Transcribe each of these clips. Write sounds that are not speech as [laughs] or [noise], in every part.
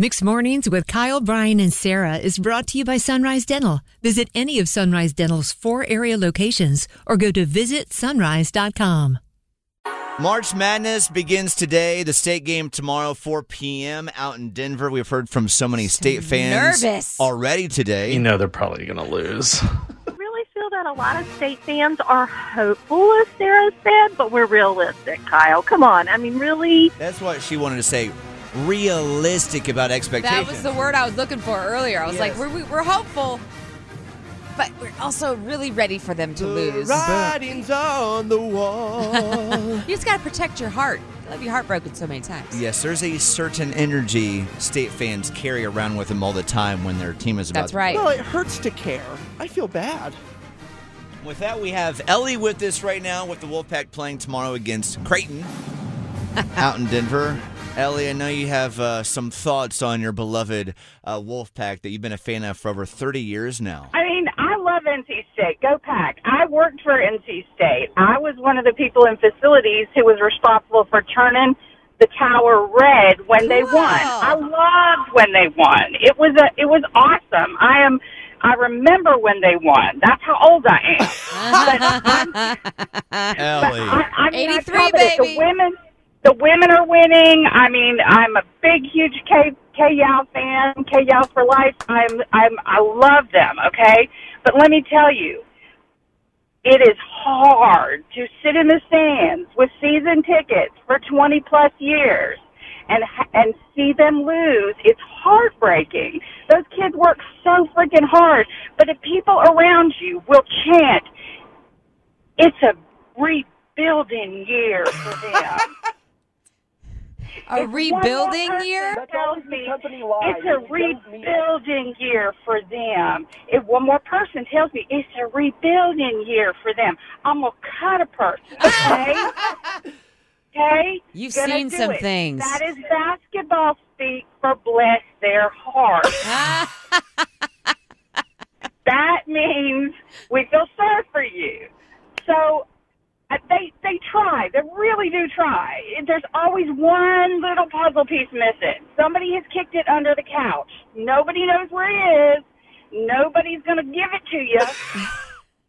Mixed Mornings with Kyle, Brian, and Sarah is brought to you by Sunrise Dental. Visit any of Sunrise Dental's four area locations or go to visitsunrise.com. March Madness begins today. The state game tomorrow, 4 p.m. out in Denver. We've heard from so many state fans nervous. already today. You know they're probably going to lose. [laughs] I really feel that a lot of state fans are hopeful, as Sarah said, but we're realistic, Kyle. Come on. I mean, really? That's what she wanted to say. Realistic about expectations. That was the word I was looking for earlier. I was like, we're, we're hopeful, but we're also really ready for them to lose. Writings on the wall. [laughs] You just got to protect your heart. You'll have your heart broken so many times. Yes, there's a certain energy state fans carry around with them all the time when their team is about That's right. well, it hurts to care. I feel bad. With that, we have Ellie with us right now with the Wolfpack playing tomorrow against Creighton [laughs] out in Denver. Ellie, I know you have uh, some thoughts on your beloved uh, Wolfpack that you've been a fan of for over 30 years now. I mean, I love NC State. Go Pack. I worked for NC State. I was one of the people in facilities who was responsible for turning the tower red when they Cool. won. I loved when they won. It was a it was awesome. I am I remember when they won. That's how old I am. [laughs] but I'm Ellie. I, I mean, 83, tell that baby. The women, the women are winning. I mean, I'm a big, huge K K fan. K for life. I'm, I'm, I love them. Okay, but let me tell you, it is hard to sit in the stands with season tickets for 20 plus years and and see them lose. It's heartbreaking. Those kids work so freaking hard, but if people around you will chant, it's a rebuilding year for them. [laughs] A If rebuilding year? Tells me company lies. it's a rebuilding year for them. If one more person tells me it's a rebuilding year for them, I'm gonna cut a person. Okay. [laughs] okay. You've Gonna seen some it. things. That is basketball speak for bless their heart. [laughs] that means we feel sorry for you. So they they try. They really do try. There's always one little puzzle piece missing. Somebody has kicked it under the couch. Nobody knows where it is. Nobody's gonna give it to you. [laughs]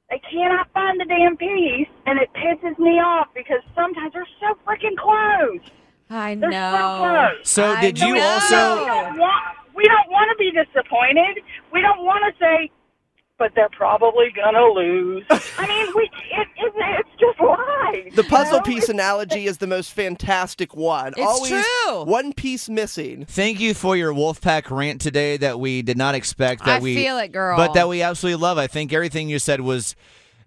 they cannot find the damn piece, and it pisses me off because sometimes they're so freaking close. I They're know. so close. So I did you know. also- We don't want. We don't want to be disappointed. We don't want to say, but they're probably gonna lose. I mean, we. It, it, it's just lies. The puzzle you know? piece analogy is the most fantastic one. It's Always true. one piece missing. Thank you for your Wolfpack rant today that we did not expect. That I we feel it, girl. but that we absolutely love. I think everything you said was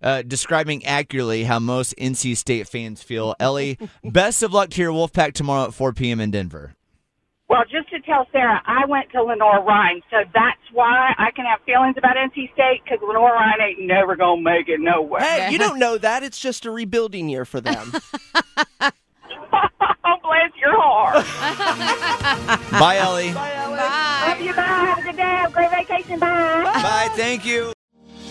uh, describing accurately how most NC State fans feel. Ellie, [laughs] best of luck to your Wolfpack tomorrow at 4 p.m. in Denver. Well, just to tell Sarah, I went to Lenoir-Rhyne, so that's why I can have feelings about NC State because Lenoir-Rhyne ain't never gonna make it nowhere. Hey, you don't [laughs] know that. It's just a rebuilding year for them. [laughs] [laughs] Bless your heart. Bye, Ellie. Love you. Bye. Have a good day. Have a great vacation. Bye. Bye. Thank you.